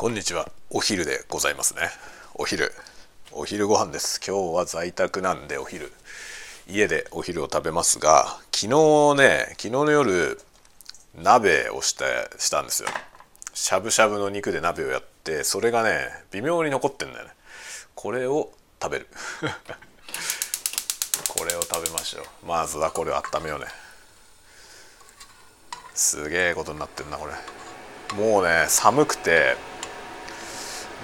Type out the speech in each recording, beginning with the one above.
こんにちは。お昼でございますね。お昼。お昼ご飯です。今日は在宅なんでお昼。家でお昼を食べますが昨日ね昨日の夜鍋をしてしたんですよ。しゃぶしゃぶの肉で鍋をやってそれがね微妙に残ってんだよね。これを食べる。これを食べましょう。まずはこれを温めようね。すげえことになってんなこれ。もうね寒くて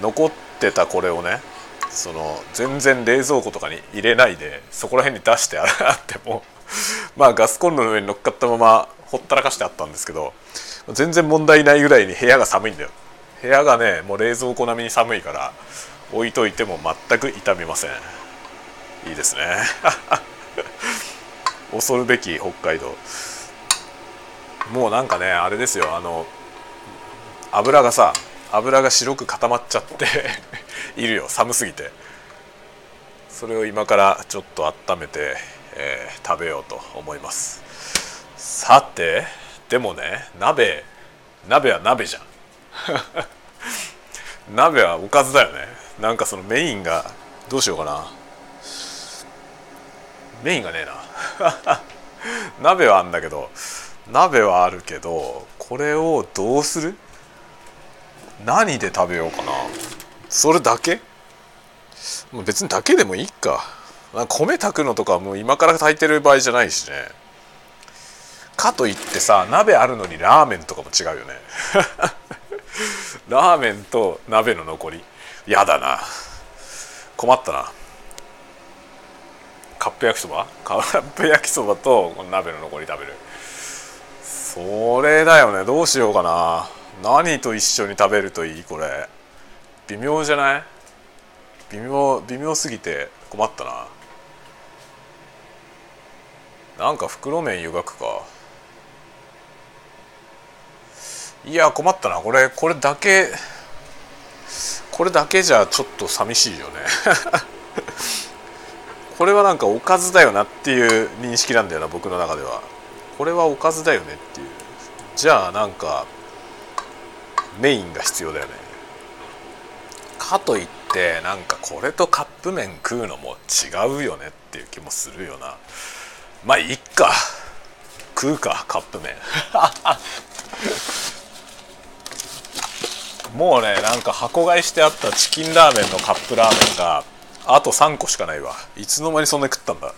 残ってたこれをねその全然冷蔵庫とかに入れないでそこら辺に出してあっても まあガスコンロの上に乗っかったままほったらかしてあったんですけど全然問題ないぐらいに部屋が寒いんだよ。部屋がねもう冷蔵庫並みに寒いから置いといても全く傷みません。いいですね。恐るべき北海道。もうなんかねあれですよあの油がさ油が白く固まっちゃって いるよ。寒すぎて。それを今からちょっと温めて、えー、食べようと思います。さてでもね鍋鍋は鍋じゃん。鍋はおかずだよね。なんかそのメインがどうしようかな。メインがねえな。鍋はあんだけど鍋はあるけどこれをどうする？何で食べようかな。それだけ？別にだけでもいいか。米炊くのとかもう今から炊いてる場合じゃないしね。かといってさ鍋あるのにラーメンとかも違うよね。ラーメンと鍋の残り。やだな。困ったな。カップ焼きそば？カップ焼きそばとこの鍋の残り食べる。それだよね。どうしようかな。何と一緒に食べるといいこれ。微妙じゃない？微妙微妙すぎて困ったな。なんか袋麺湯がくか。いや困ったな。これこれだけこれだけじゃちょっと寂しいよね。これはなんかおかずだよなっていう認識なんだよな僕の中では。これはおかずだよねっていう。じゃあなんかメインが必要だよね。かといってなんかこれとカップ麺食うのも違うよねっていう気もするよな。まあいっか。食うかカップ麺。もうねなんか箱買いしてあったチキンラーメンのカップラーメンがあと3個しかないわ。いつの間にそんなに食ったんだ。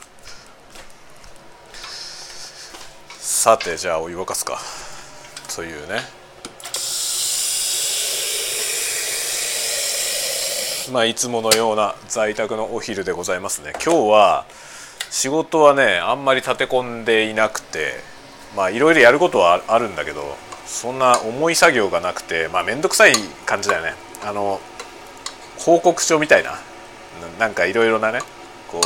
さてじゃあお湯沸かすか。というねまあいつものような在宅のお昼でございますね。今日は仕事はねあんまり立て込んでいなくてまあいろいろやることはあるんだけどそんな重い作業がなくてまあ面倒くさい感じだよね。あの報告書みたいななんかいろいろなねこう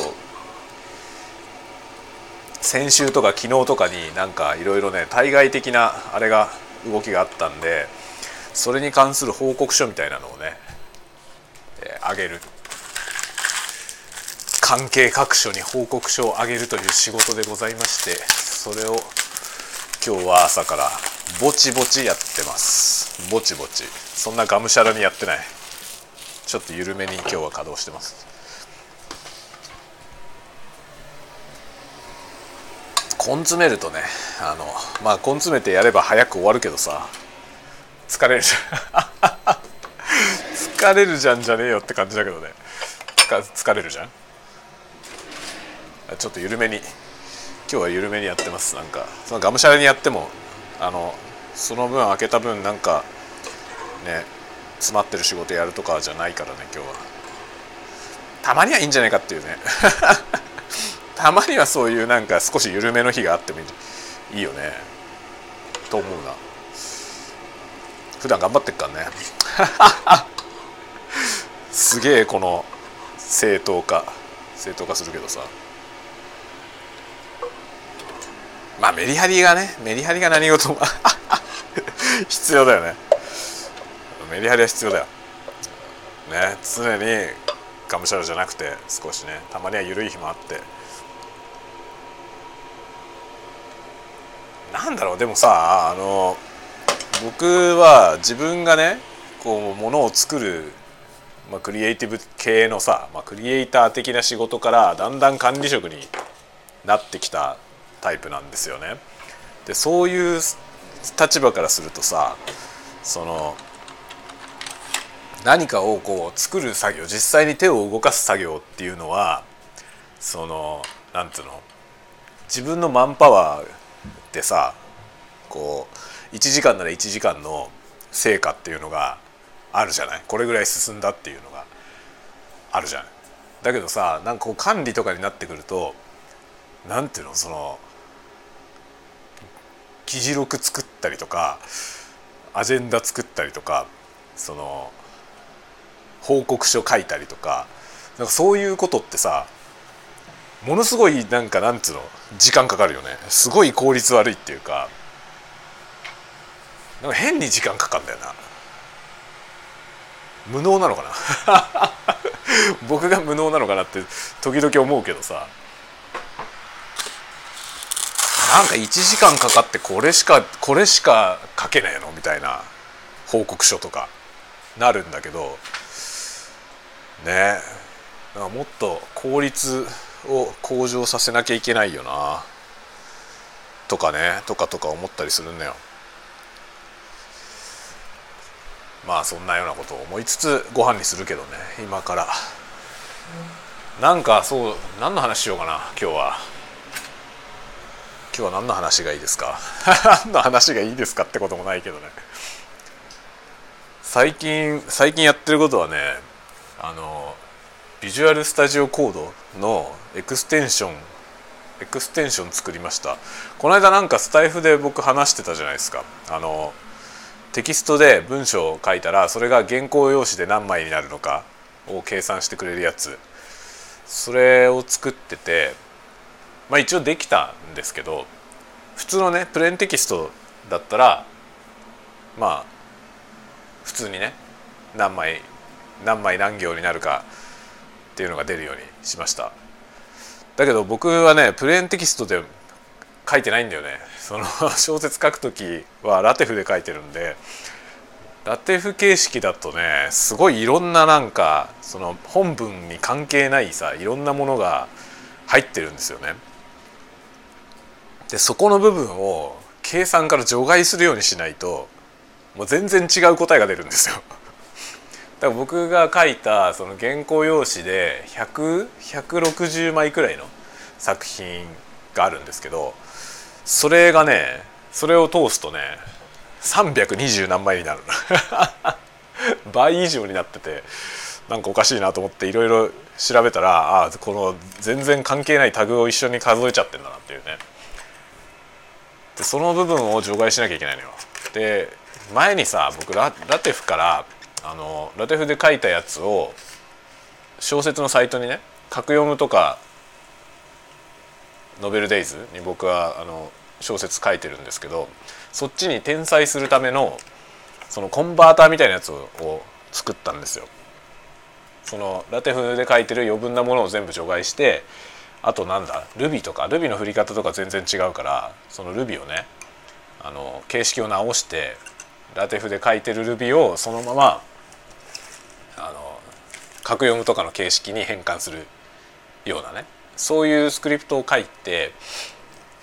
先週とか昨日とかになんかいろいろね対外的なあれが動きがあったんでそれに関する報告書みたいなのをねあげる。関係各所に報告書をあげるという仕事でございましてそれを今日は朝からぼちぼちやってます。ぼちぼち。そんながむしゃらにやってない。ちょっと緩めに今日は稼働してます。根詰めるとねあのまあ根詰めてやれば早く終わるけどさ疲れる。疲れるじゃんじゃねえよって感じだけどね。疲れるじゃん？ちょっと緩めに。今日は緩めにやってます。なんかそのがむしゃらにやってもあのその分開けた分なんかね詰まってる仕事やるとかじゃないからね今日は。たまにはいいんじゃないかっていうね。たまにはそういうなんか少し緩めの日があってもいいよね。と思うな。普段頑張ってっからね。すげえこの正当化。正当化するけどさ。まあメリハリがねメリハリが何事も。必要だよね。メリハリは必要だよ。ね常にがむしゃらじゃなくて少しねたまには緩い日もあって。なんだろうでもさあの僕は自分がねこうものを作る、まあ、クリエイティブ系のさ、まあ、クリエイター的な仕事からだんだん管理職になってきたタイプなんですよね。でそういう立場からするとさその何かをこう作る作業実際に手を動かす作業っていうのはそのなんていうの自分のマンパワーでさこう1時間なら1時間の成果っていうのがあるじゃない？これぐらい進んだっていうのがあるじゃない？だけどさなんかこう管理とかになってくるとなんていうの？その議事録作ったりとかアジェンダ作ったりとかその報告書書いたりとかなんかそういうことってさものすごいなんかなんつうの？時間かかるよね。すごい効率悪いっていうかなんか変に時間かかるんだよな。無能なのかな？僕が無能なのかなって時々思うけどさ。なんか1時間かかってこれしかこれしか書けねえの？みたいな。報告書とか。なるんだけど。ね。なんかもっと効率を向上させなきゃいけないよな。とかね。とかとか思ったりするんだよ。まあそんなようなことを思いつつご飯にするけどね。今から。なんかそう何の話しようかな今日は。今日は何の話がいいですか？何の話がいいですかってこともないけどね。最近最近やってることはねあの Visual Studio Code の extension extension 作りました。この間なんかスタエフで僕話してたじゃないですか。あのテキストで文章を書いたらそれが原稿用紙で何枚になるのかを計算してくれるやつ。それを作っててまあ一応できたんですけど普通のねプレーンテキストだったらまあ普通にね何枚何枚何行になるかっていうのが出るようにしました。だけど僕はねプレーンテキストで書いてないんだよねその 小説書く時はラテフで書いてるんでラテフ形式だとねすごいいろんななんかその本文に関係ないさいろんなものが入ってるんですよね。でそこの部分を計算から除外するようにしないともう全然違う答えが出るんですよ。だから僕が書いたその原稿用紙で100160枚くらいの作品があるんですけどそれがねそれを通すとね320何枚になる。倍以上になっててなんかおかしいなと思っていろいろ調べたらあこの全然関係ないタグを一緒に数えちゃってんだなっていうね。でその部分を除外しなきゃいけないのよ。で前にさ僕ララテフからあのラテフで書いたやつを小説のサイトにね格読むとかノベルデイズに僕はあの小説書いてるんですけどそっちに転載するためのそのコンバーターみたいなやつを作ったんですよ。そのラテフで書いてる余分なものを全部除外してあとなんだ Ruby とか Ruby の振り方とか全然違うからその Ruby をねあの形式を直してラテフで書いてる Ruby をそのままあの格読むとかの形式に変換するようなねそういうスクリプトを書いて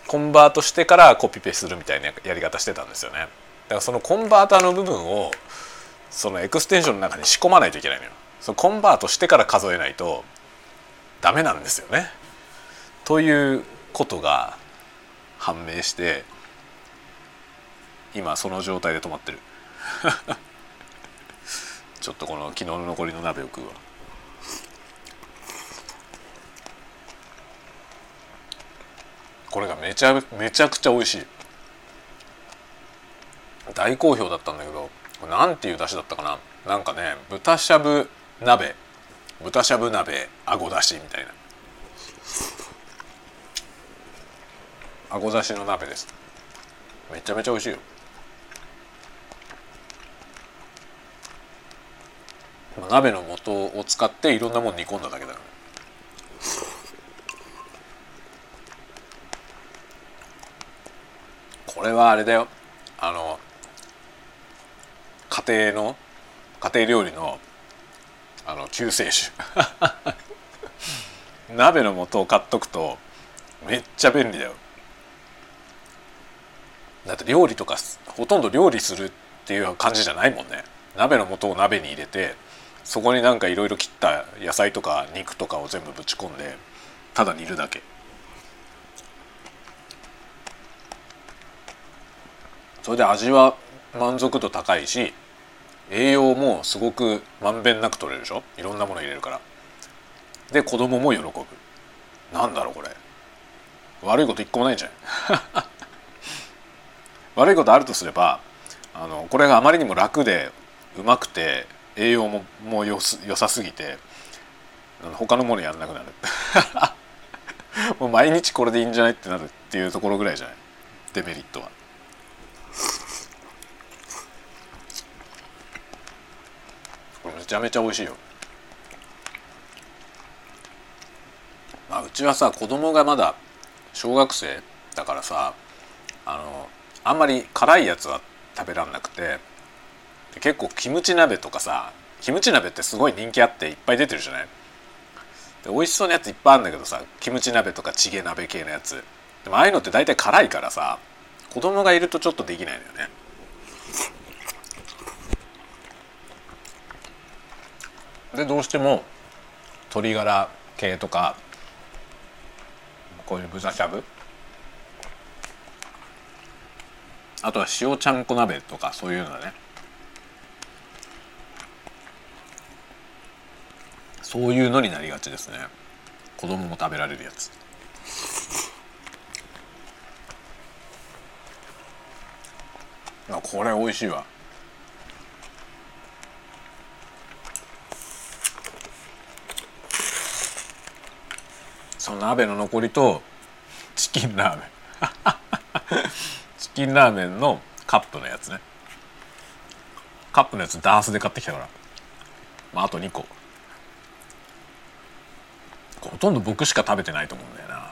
コンバートしてからコピペするみたいなやり方してたんですよね。だからそのコンバーターの部分をそのエクステンションの中に仕込まないといけないのよ。そのコンバートしてから数えないとダメなんですよね。ということが判明して今その状態で止まってる。ちょっとこの昨日の残りの鍋を食うわ。これがめちゃめちゃくちゃ美味しい。大好評だったんだけどなんていう出汁だったかな？なんかね豚しゃぶ鍋。豚しゃぶ鍋あごだしみたいな。あごだしの鍋です。めちゃめちゃ美味しいよ。鍋の素を使っていろんなもの煮込んだだけだよね。これはあれだよ。あの家庭の家庭料理のあの救世主。鍋の素を買っとくとめっちゃ便利だよ。だって料理とかほとんど料理するっていう感じじゃないもんね。鍋の素を鍋に入れてそこになんかいろいろ切った野菜とか肉とかを全部ぶち込んでただ煮るだけ。それで味は満足度高いし栄養もすごくまんべんなく取れるでしょ？いろんなもの入れるから。で子供も喜ぶ。なんだろうこれ。悪いこと一個もないんじゃない？悪いことあるとすればあのこれがあまりにも楽でうまくて栄養ももうよす良さすぎて他のものやんなくなる。もう毎日これでいいんじゃない？ってなるっていうところぐらいじゃない？デメリットは。これめちゃめちゃ美味しいよ。まあうちはさ子供がまだ小学生だからさあのあんまり辛いやつは食べらんなくて結構キムチ鍋とかさキムチ鍋ってすごい人気あっていっぱい出てるじゃない？で美味しそうなやついっぱいあるんだけどさキムチ鍋とかチゲ鍋系のやつでもああいうのって大体辛いからさ子供がいるとちょっとできないのよね。でどうしても鶏ガラ系とかこういう豚しゃぶ？あとは塩ちゃんこ鍋とかそういうのね。そういうのになりがちですね。子供も食べられるやつ。あこれ美味しいわ。その鍋の残りとチキンラーメン。チキンラーメンのカップのやつね。カップのやつダースで買ってきたから、まあ、あと2個。ほとんど僕しか食べてないと思うんだよな。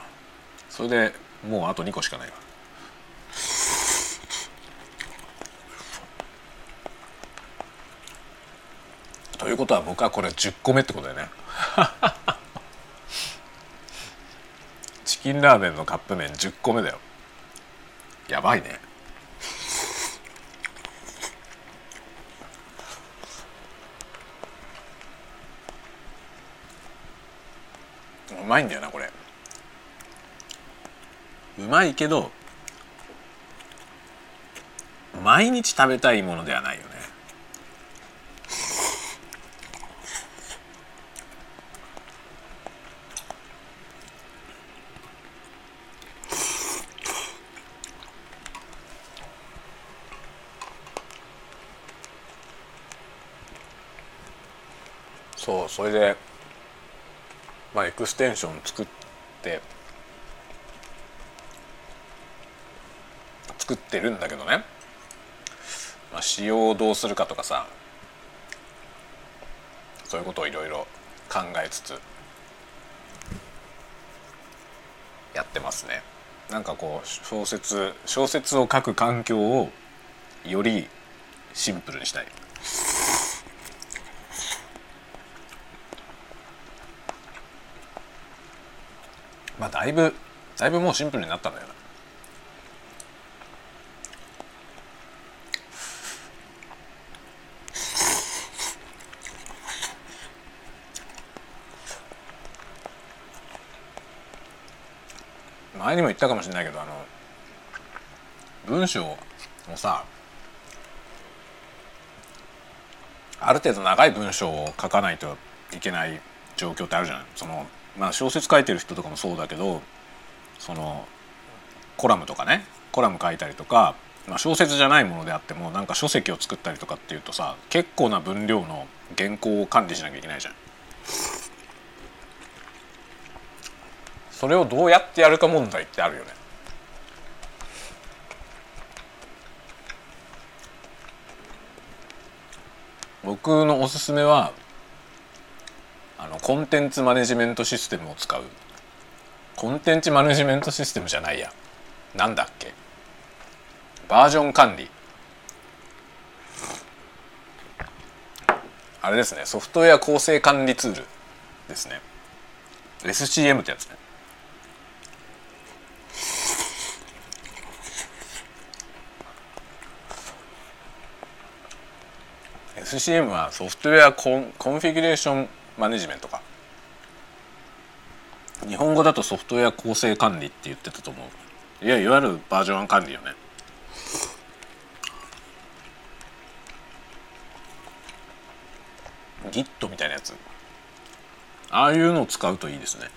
それでもうあと2個しかないわ。ということは僕はこれ10個目ってことだよね。チキンラーメンのカップ麺10個目だよ。やばいね。うまいんだよなこれ。うまいけど毎日食べたいものではないよね。それでまあエクステンション作って作ってるんだけどね、まあ、使用をどうするかとかさそういうことをいろいろ考えつつやってますね。なんかこう小説小説を書く環境をよりシンプルにしたい。まあだいぶだいぶもうシンプルになったんだよ。な前にも言ったかもしれないけどあの文章をさある程度長い文章を書かないといけない状況ってあるじゃないそのまあ小説書いてる人とかもそうだけどそのコラムとかねコラム書いたりとか、まあ、小説じゃないものであってもなんか書籍を作ったりとかっていうとさ結構な分量の原稿を管理しなきゃいけないじゃん。それをどうやってやるか問題ってあるよね。僕のおすすめはあのコンテンツマネジメントシステムを使う。コンテンツマネジメントシステムじゃないや。なんだっけ？バージョン管理。あれですね。ソフトウェア構成管理ツールですね。SCM ってやつね。SCM は software con configuration management か。日本語だとソフトウェア構成管理って言ってたと思う。いやいわゆるバージョン管理よね。Git みたいなやつ。ああいうのを使うといいですね。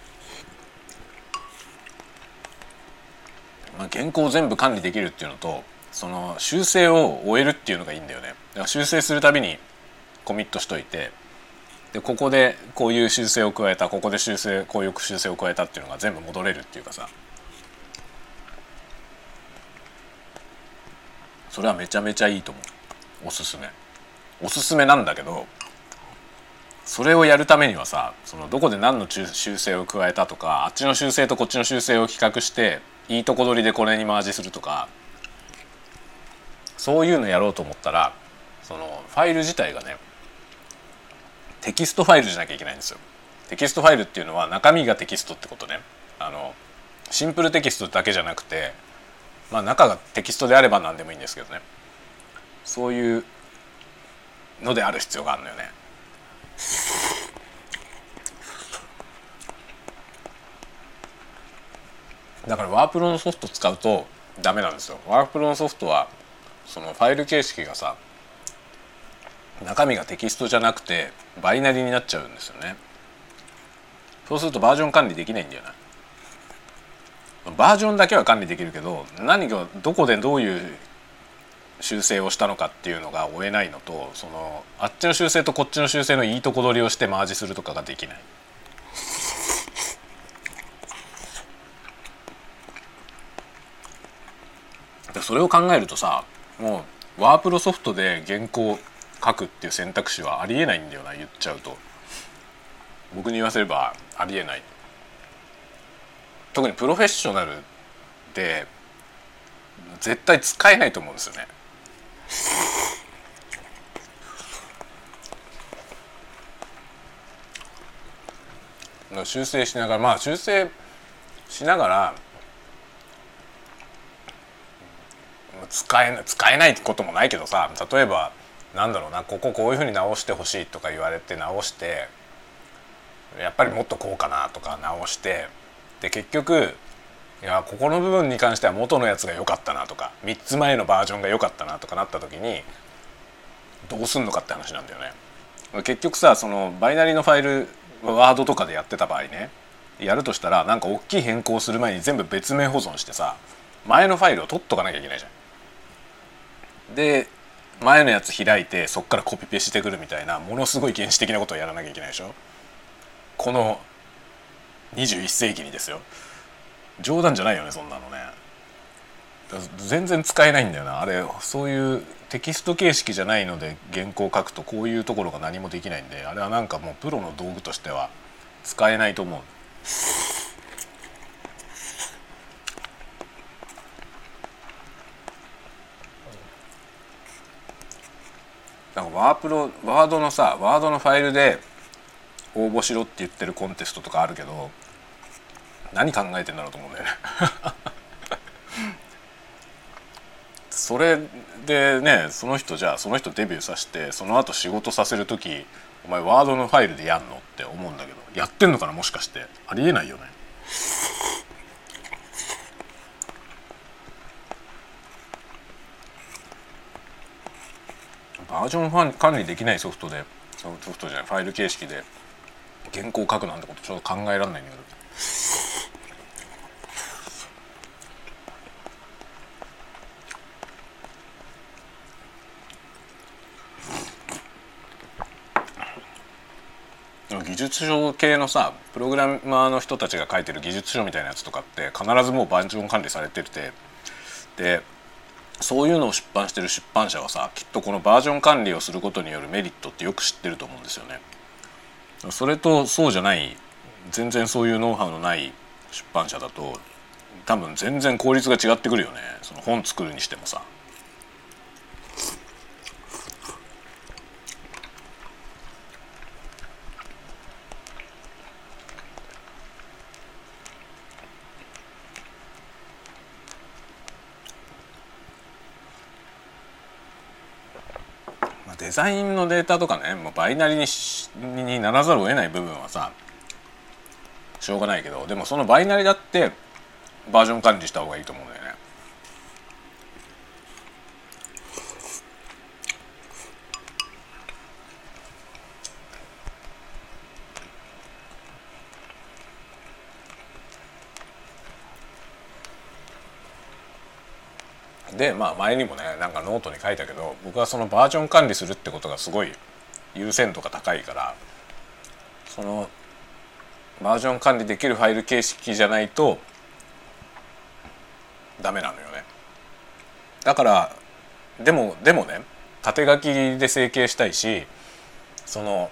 まあ、原稿を全部管理できるっていうのとその修正を終えるっていうのがいいんだよね。だから修正するたびにコミットしといてでここでこういう修正を加えたここで修正こういう修正を加えたっていうのが全部戻れるっていうかさ。それはめちゃめちゃいいと思う。おすすめ。おすすめなんだけどそれをやるためにはさそのどこで何の修正を加えたとかあっちの修正とこっちの修正を比較していいとこ取りでこれにマージするとかそういうのやろうと思ったらそのファイル自体がねテキストファイルじゃなきゃいけないんですよ。テキストファイルっていうのは中身がテキストってことね。あのシンプルテキストだけじゃなくて、まあ、中がテキストであれば何でもいいんですけどねそういうのである必要があるのよね。だからワープロのソフト使うとダメなんですよ。ワープロのソフトはそのファイル形式がさ中身がテキストじゃなくてバイナリになっちゃうんですよねそうするとバージョン管理できないんだよなバージョンだけは管理できるけど何がどこでどういう修正をしたのかっていうのが追えないのとそのあっちの修正とこっちの修正のいいとこ取りをしてマージするとかができない。それを考えるとさもうワープロソフトで原稿書くっていう選択肢はありえないんだよな言っちゃうと。僕に言わせればありえない。特にプロフェッショナルで絶対使えないと思うんですよね。修正しながらまあ修正しながら使えない使えないこともないけどさ例えばなんだろうなこここういうふうに直してほしいとか言われて直してやっぱりもっとこうかなとか直してで結局いやここの部分に関しては元のやつが良かったなとか3つ前のバージョンが良かったなとかなった時にどうすんのかって話なんだよね。結局さそのバイナリのファイルワードとかでやってた場合ねやるとしたらなんか大きい変更する前に全部別名保存してさ前のファイルを取っとかなきゃいけないじゃん。で前のやつ開いてそっからコピペしてくるみたいなものすごい原始的なことをやらなきゃいけないでしょ？この21世紀にですよ。冗談じゃないよねそんなのね。全然使えないんだよな。あれそういうテキスト形式じゃないので原稿を書くとこういうところが何もできないんであれはなんかもうプロの道具としては使えないと思う。なんかワープロワードのさワードのファイルで応募しろって言ってるコンテストとかあるけど何考えてんだろうと思うんだよね。それでねその人じゃあその人デビューさせてその後仕事させる時お前ワードのファイルでやんのって思うんだけどやってんのかなもしかして。ありえないよね。バージョン管理できないソフトでソフトじゃないファイル形式で原稿を書くなんてことちょっと考えられないんだけど。技術書系のさプログラマーの人たちが書いてる技術書みたいなやつとかって必ずもうバージョン管理されててでそういうのを出版してる出版社はさきっとこのバージョン管理をすることによるメリットってよく知ってると思うんですよね。それとそうじゃない全然そういうノウハウのない出版社だと多分全然効率が違ってくるよねその本作るにしてもさ。デザインのデータとかねもうバイナリににならざるを得ない部分はさしょうがないけどでもそのバイナリだってバージョン管理した方がいいと思うんだよね。でまあ前にもねなんかノートに書いたけど僕はそのバージョン管理するってことがすごい優先度が高いからそのバージョン管理できるファイル形式じゃないとダメなのよね。だからでもでもね縦書きで整形したいしその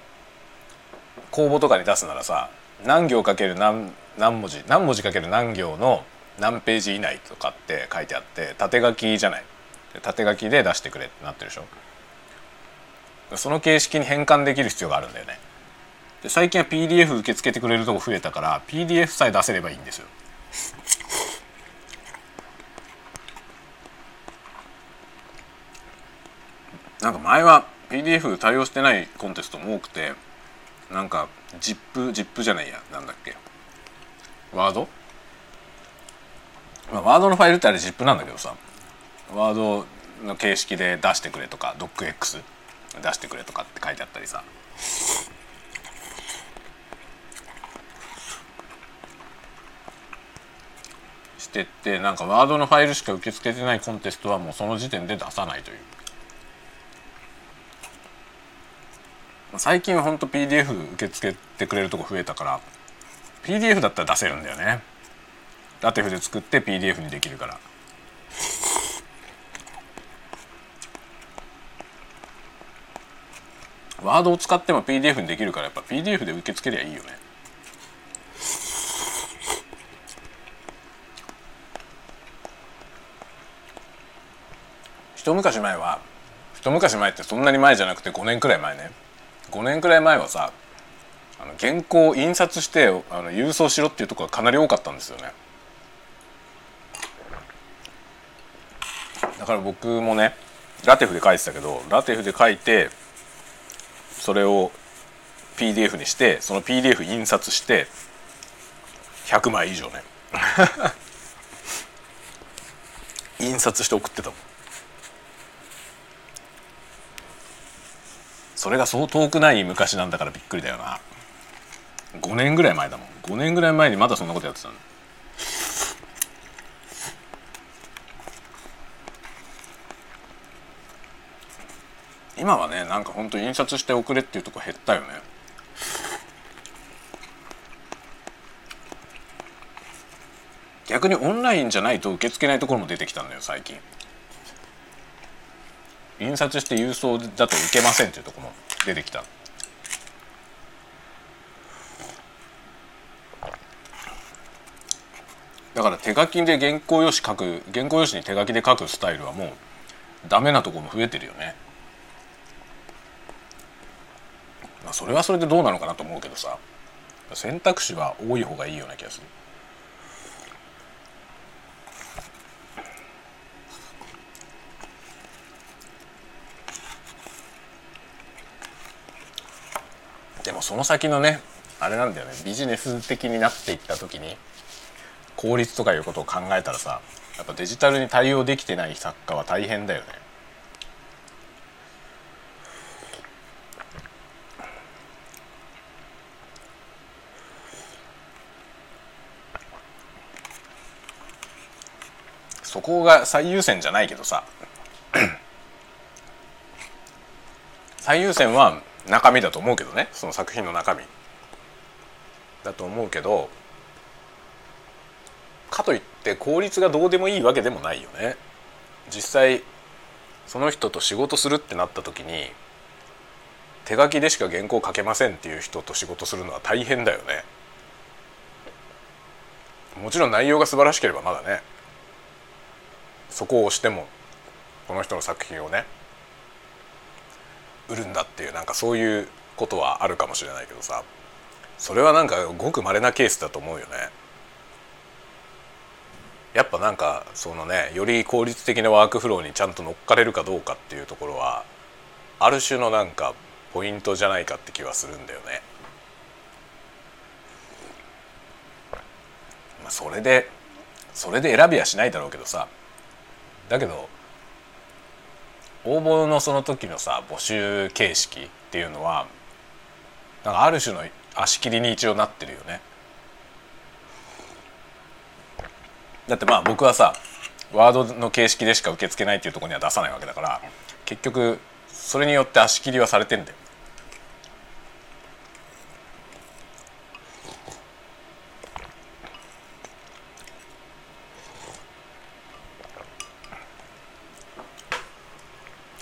公募とかに出すならさ何行かける何何文字何文字かける何行の何ページ以内とかって書いてあって縦書きじゃない。縦書きで出してくれってなってるでしょ。その形式に変換できる必要があるんだよね。で最近は PDF 受け付けてくれるとこ増えたから PDF さえ出せればいいんですよ。なんか前は PDF 対応してないコンテストも多くてなんか ZIP ZIP じゃないやなんだっけ。ワード、ワードのファイルってあれ ZIP なんだけどさワードの形式で出してくれとか DocX 出してくれとかって書いてあったりさ。してってなんかワードのファイルしか受け付けてないコンテストはもうその時点で出さないという。最近はほんと PDF 受け付けてくれるとこ増えたから PDF だったら出せるんだよね。ラテフで作って PDF にできるから。ワードを使っても PDF にできるからやっぱ PDF で受け付けりゃいいよね。一昔前は一昔前ってそんなに前じゃなくて5年くらい前ね。5年くらい前はさあの原稿を印刷してあの郵送しろっていうところがかなり多かったんですよね。だから僕もねラテフで書いてたけどラテフで書いてそれを PDF にしてその PDF 印刷して100枚以上ね。印刷して送ってたもん。それがそう遠くない昔なんだからびっくりだよな。5年ぐらい前だもん。5年ぐらい前にまだそんなことやってたの。今はねなんかほんと印刷して送れっていうとこ減ったよね。逆にオンラインじゃないと受け付けないところも出てきたんだよ最近。印刷して郵送だと受けませんっていうところも出てきた。だから手書きで原稿用紙書く原稿用紙に手書きで書くスタイルはもうダメなところも増えてるよね。まあそれはそれでどうなのかなと思うけどさ。選択肢は多い方がいいような気がする。でもその先のねあれなんだよね。ビジネス的になっていった時に効率とかいうことを考えたらさやっぱデジタルに対応できてない作家は大変だよね。そこが最優先じゃないけどさ。最優先は中身だと思うけどね。その作品の中身。だと思うけどかといって効率がどうでもいいわけでもないよね。実際その人と仕事するってなった時に手書きでしか原稿書けませんっていう人と仕事するのは大変だよね。もちろん内容が素晴らしければまだね。そこを押してもこの人の作品をね売るんだっていうなんかそういうことはあるかもしれないけどさそれはなんかごく稀なケースだと思うよね。やっぱなんかそのねより効率的なワークフローにちゃんと乗っかれるかどうかっていうところはある種のなんかポイントじゃないかって気はするんだよね。まあ、それでそれで選びはしないだろうけどさだけど応募のその時のさ募集形式っていうのはなんかある種の足切りに一応なってるよね。だってまあ僕はさワードの形式でしか受け付けないっていうところには出さないわけだから結局それによって足切りはされてんだよ。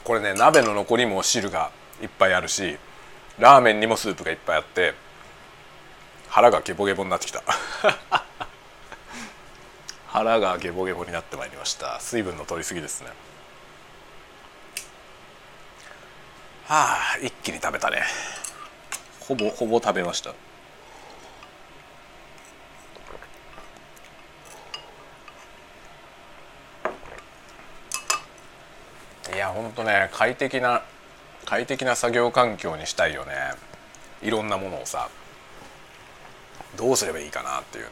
これね鍋の残りも汁がいっぱいあるしラーメンにもスープがいっぱいあって腹がゲボゲボになってきた。腹がゲボゲボになってまいりました。水分の取りすぎですね。はあ一気に食べたね。ほぼほぼ食べました。いやほんとね快適な快適な作業環境にしたいよね。いろんなものをさどうすればいいかなっていうね。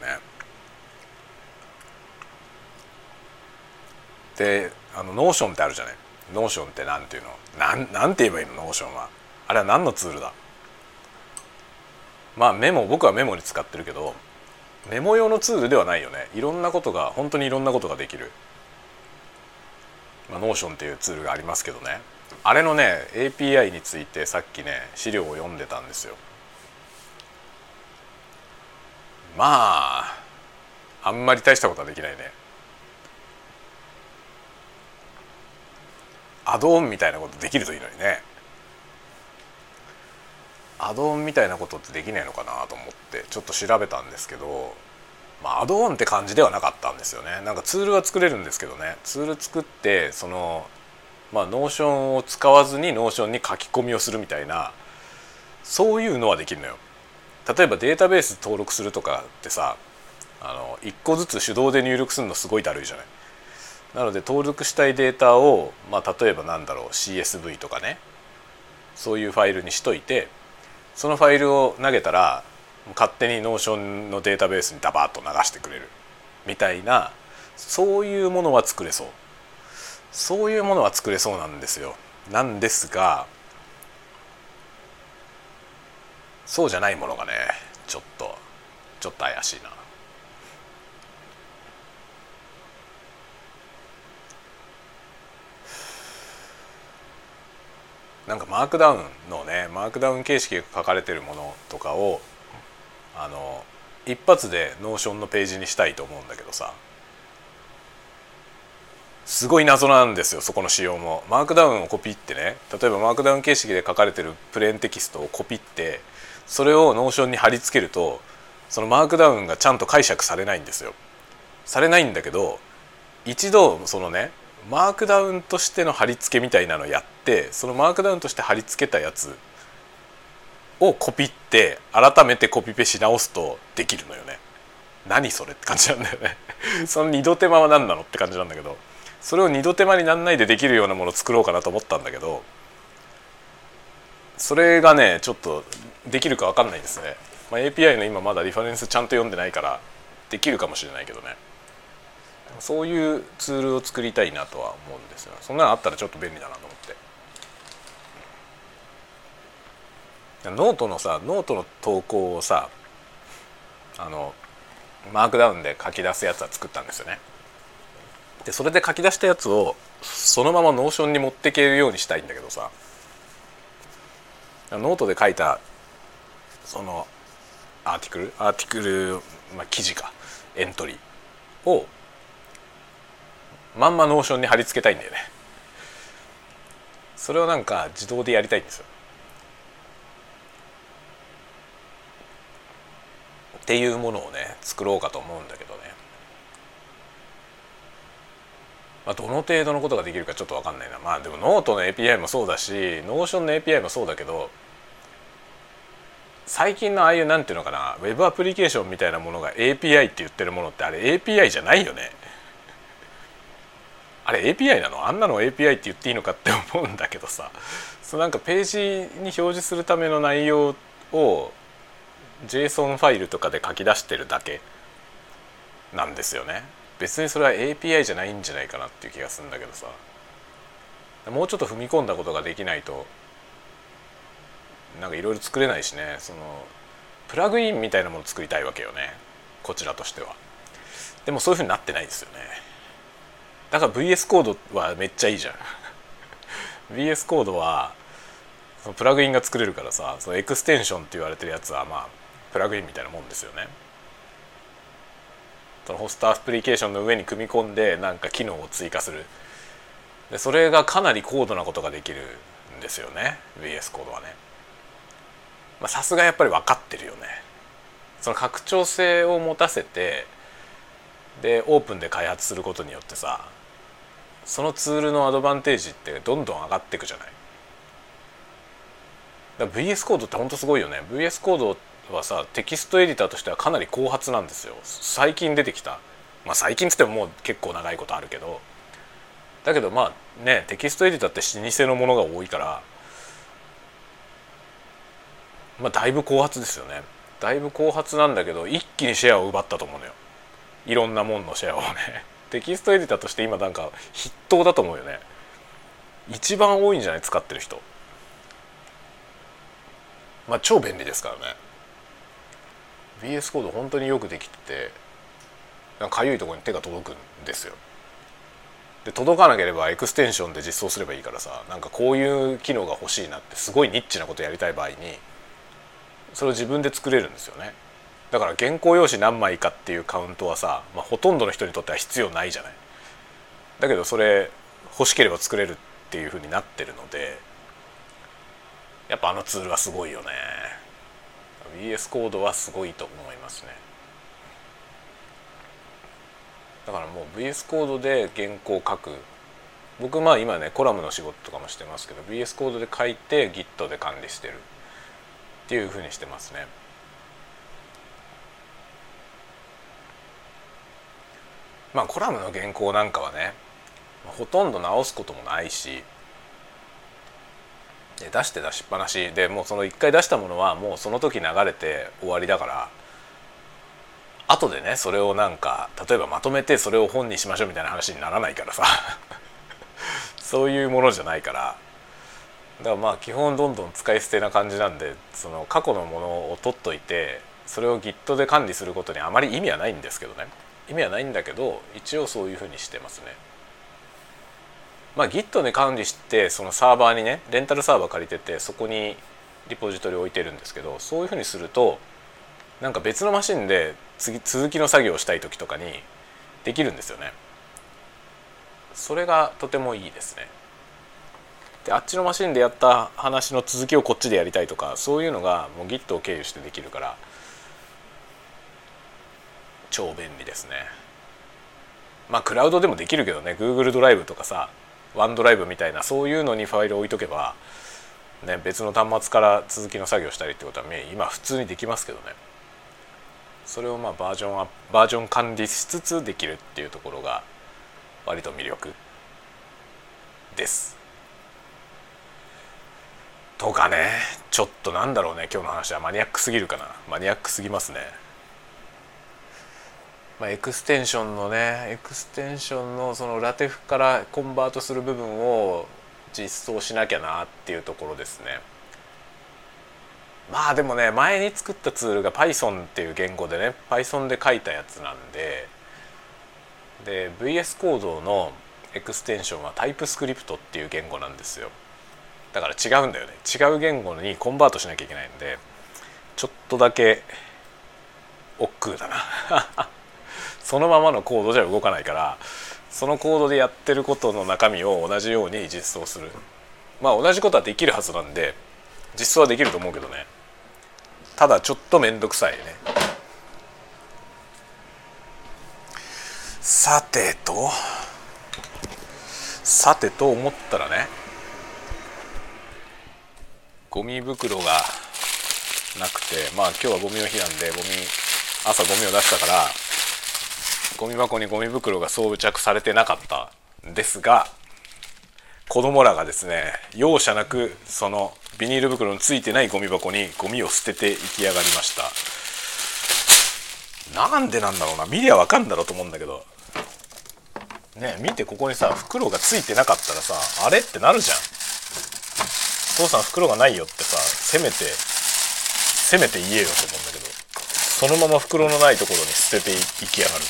であの Notion ってあるじゃない？ Notion ってなんていうの？なんなんて言えばいいの？ Notion は。あれは何のツールだ？まあメモ僕はメモに使ってるけどメモ用のツールではないよね。いろんなことが本当にいろんなことができる、まあ、 Notion っていうツールがありますけどね。あれのね API についてさっきね資料を読んでたんですよ。まああんまり大したことはできないね。アドオンみたいなことできるといいのにね。アドオンみたいなことってできないのかなと思ってちょっと調べたんですけど、まあ、アドオンって感じではなかったんですよね。なんかツールは作れるんですけどね。ツール作ってそのまあ Notion を使わずに Notion に書き込みをするみたいなそういうのはできるのよ。例えばデータベース登録するとかってさあの1個ずつ手動で入力するのすごいだるいじゃない。なので登録したいデータを、まあ、例えばなんだろう CSV とかね。そういうファイルにしといてそのファイルを投げたら勝手に Notion のデータベースにダバッと流してくれるみたいなそういうものは作れそう。そういうものは作れそうなんですよ。なんですがそうじゃないものがねちょっとちょっと怪しいな。なんかマークダウンのねマークダウン形式が書かれてるものとかをあの一発で Notion のページにしたいと思うんだけどさ。すごい謎なんですよそこの仕様も。マークダウンをコピーってね。例えばマークダウン形式で書かれてるプレーンテキストをコピーってそれを Notion に貼り付けるとそのマークダウンがちゃんと解釈されないんですよ。されないんだけど一度そのねマークダウンとしての貼り付けみたいなのやってそのマークダウンとして貼り付けたやつをコピって改めてコピペし直すとできるのよね。何それって感じなんだよね。その二度手間は何なのって感じなんだけど。それを二度手間になんないでできるようなものを作ろうかなと思ったんだけどそれがねちょっとできるか分かんないですね、まあ、API の今まだリファレンスちゃんと読んでないからできるかもしれないけどね。そういうツールを作りたいなとは思うんですよ。そんなのあったらちょっと便利だなと思って。ノートのさノートの投稿をさあのマークダウンで書き出すやつは作ったんですよね。でそれで書き出したやつをそのまま Notion に持っていけるようにしたいんだけどさ。ノートで書いたそのアーティクルアーティクル、まあ、記事かエントリーをまんま Notion に貼り付けたいんだよね。それをなんか自動でやりたいんですよ。っていうものをね作ろうかと思うんだけどね。まあどの程度のことができるかちょっと分かんないな。まあでもノートの API もそうだしNotion の API もそうだけど最近のああいうなんていうのかなウェブアプリケーションみたいなものが API って言ってるものってあれ API じゃないよね。あれ API なの？あんなの API って言っていいのかって思うんだけどさ。そうなんかページに表示するための内容を JSON ファイルとかで書き出してるだけなんですよね。別にそれは API じゃないんじゃないかなっていう気がするんだけどさ。もうちょっと踏み込んだことができないとなんかいろいろ作れないしね。そのプラグインみたいなもの作りたいわけよね。こちらとしては。でもそういうふうになってないですよね。だから VS コードはめっちゃいいじゃん。VS コードはそのプラグインが作れるからさそのエクステンションって言われてるやつはまあプラグインみたいなもんですよね。そのホストアプリケーションの上に組み込んでなんか機能を追加する。でそれがかなり高度なことができるんですよね。VS コードはね。さすがやっぱり分かってるよね。その拡張性を持たせてでオープンで開発することによってさそのツールのアドバンテージってどんどん上がっていくじゃない。だ VS コードってほんとすごいよね。VS コードはさテキストエディターとしてはかなり後発なんですよ。最近出てきた。まあ最近っつってももう結構長いことあるけど。だけどまあねテキストエディターって老舗のものが多いからまあだいぶ後発ですよね。だいぶ後発なんだけど一気にシェアを奪ったと思うのよ。いろんなもんのシェアをね。テキストエディターとして今なんか筆頭だと思うよね。一番多いんじゃない？使ってる人。まあ超便利ですからね。VS コード本当によくできててなんかゆいところに手が届くんですよ。で届かなければエクステンションで実装すればいいからさなんかこういう機能が欲しいなってすごいニッチなことやりたい場合にそれを自分で作れるんですよね。だから原稿用紙何枚かっていうカウントはさ、まあ、ほとんどの人にとっては必要ないじゃない。だけどそれ欲しければ作れるっていうふうになってるのでやっぱあのツールはすごいよね。VS コードはすごいと思いますね。だからもう VS コードで原稿を書く。僕まあ今ねコラムの仕事とかもしてますけど VS コードで書いて Git で管理してる。っていうふうにしてますね。まあコラムの原稿なんかはねほとんど直すこともないし出して出しっぱなし。でもうその1回出したものはもうその時流れて終わりだから後でねそれをなんか例えばまとめてそれを本にしましょうみたいな話にならないからさ。そういうものじゃないから。だからまあ基本どんどん使い捨てな感じなんでその過去のものを取っといてそれを Git で管理することにあまり意味はないんですけどね。意味はないんだけど一応そういうふうにしてますね。まあ、Git で管理してそのサーバーにねレンタルサーバー借りててそこにリポジトリ置いてるんですけどそういうふうにするとなんか別のマシンで次続きの作業をしたい時とかにできるんですよね。それがとてもいいですね。であっちのマシンでやった話の続きをこっちでやりたいとかそういうのがもう Git を経由してできるから超便利ですね。まあクラウドでもできるけどね Google ドライブとかさワンドライブみたいなそういうのにファイル置いとけば、ね、別の端末から続きの作業したりってことは今普通にできますけどねそれをまあバージョンアバージョン管理しつつできるっていうところが割と魅力です。とかねちょっとなんだろうね今日の話はマニアックすぎるかなマニアックすぎますね。まあ、エクステンションのねエクステンションのその LaTeX からコンバートする部分を実装しなきゃなっていうところですね。まあでもね前に作ったツールが Python っていう言語でね Python で書いたやつなんでで VS コードのエクステンションは TypeScript っていう言語なんですよ。だから違うんだよね。違う言語にコンバートしなきゃいけないんでちょっとだけ億劫だな。そのままのコードじゃ動かないからそのコードでやってることの中身を同じように実装する。まあ同じことはできるはずなんで実装はできると思うけどね。ただちょっと面倒くさいね。さてと。さてと思ったらねゴミ袋がなくてまあ今日はゴミの日なんでゴミ朝ゴミを出したからゴミ箱にゴミ袋が装着されてなかったんですが子供らがですね容赦なくそのビニール袋についてないゴミ箱にゴミを捨てていきやがりました。なんでなんだろうな見りゃわかんだろうと思うんだけど。ね見てここにさ袋がついてなかったらさあれってなるじゃん。父さん袋がないよってさせめてせめて言えよと思うんだけど。そのまま袋のないところに捨てていきやがる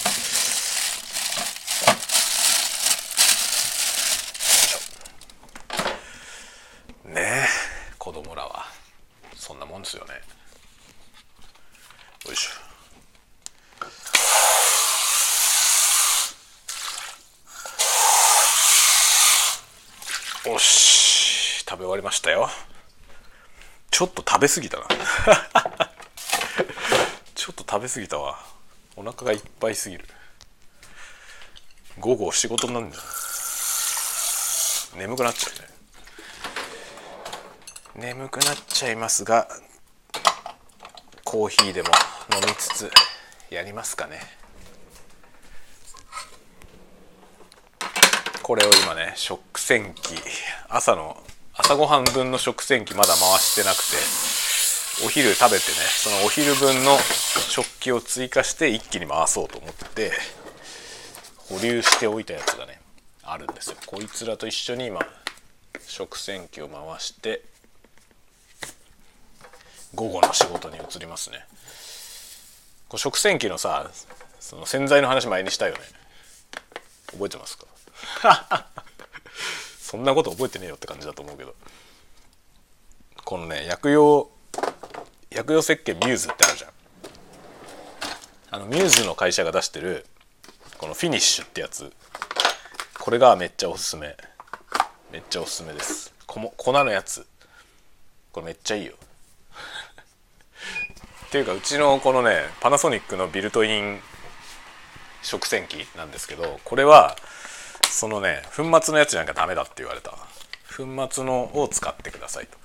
ねえ子供らはそんなもんですよねよいしょよし食べ終わりましたよ。ちょっと食べ過ぎたな。ちょっと食べ過ぎたわ。お腹がいっぱいすぎる。午後仕事なんじゃない眠くなっちゃうね。眠くなっちゃいますがコーヒーでも飲みつつやりますかね。これを今ね食洗機朝の朝ごはん分の食洗機まだ回してなくてお昼食べてねそのお昼分の食器を追加して一気に回そうと思って保留しておいたやつがねあるんですよ。こいつらと一緒に今食洗機を回して午後の仕事に移りますね。こう食洗機のさその洗剤の話前にしたよね。覚えてますか？そんなこと覚えてねえよって感じだと思うけど。このね薬用薬用石鹸ミューズってあるじゃん。あのミューズの会社が出してるこのフィニッシュってやつ。これがめっちゃおすすめ。めっちゃおすすめです。粉のやつ。これめっちゃいいよ。っていうかうちのこのねパナソニックのビルトイン食洗機なんですけどこれはそのね粉末のやつじゃなきゃダメだって言われた。粉末のを使ってくださいと。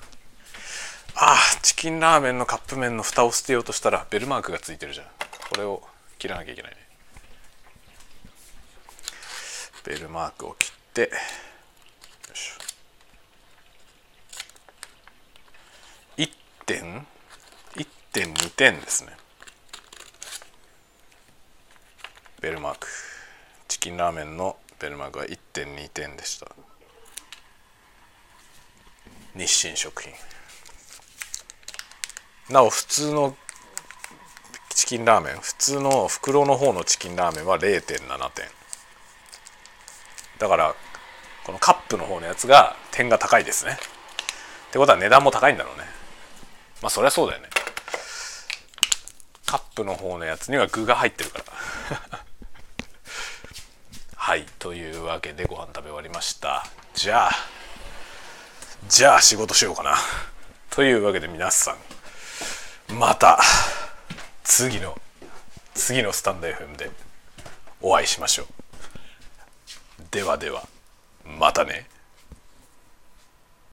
ああチキンラーメンのカップ麺の蓋を捨てようとしたらベルマークがついてるじゃん。これを切らなきゃいけないね。ベルマークを切ってよいしょ。1点1.2点ですね。ベルマーク。チキンラーメンのベルマークは1.2点でした。日清食品。なお普通のチキンラーメン普通の袋の方のチキンラーメンは0.7点。だからこのカップの方のやつが点が高いですね。ってことは値段も高いんだろうね。まあそりゃそうだよね。カップの方のやつには具が入ってるから。はいというわけでご飯食べ終わりました。じゃあじゃあ仕事しようかな。というわけで皆さんまた次の次のスタンド FM でお会いしましょう。ではではまたね。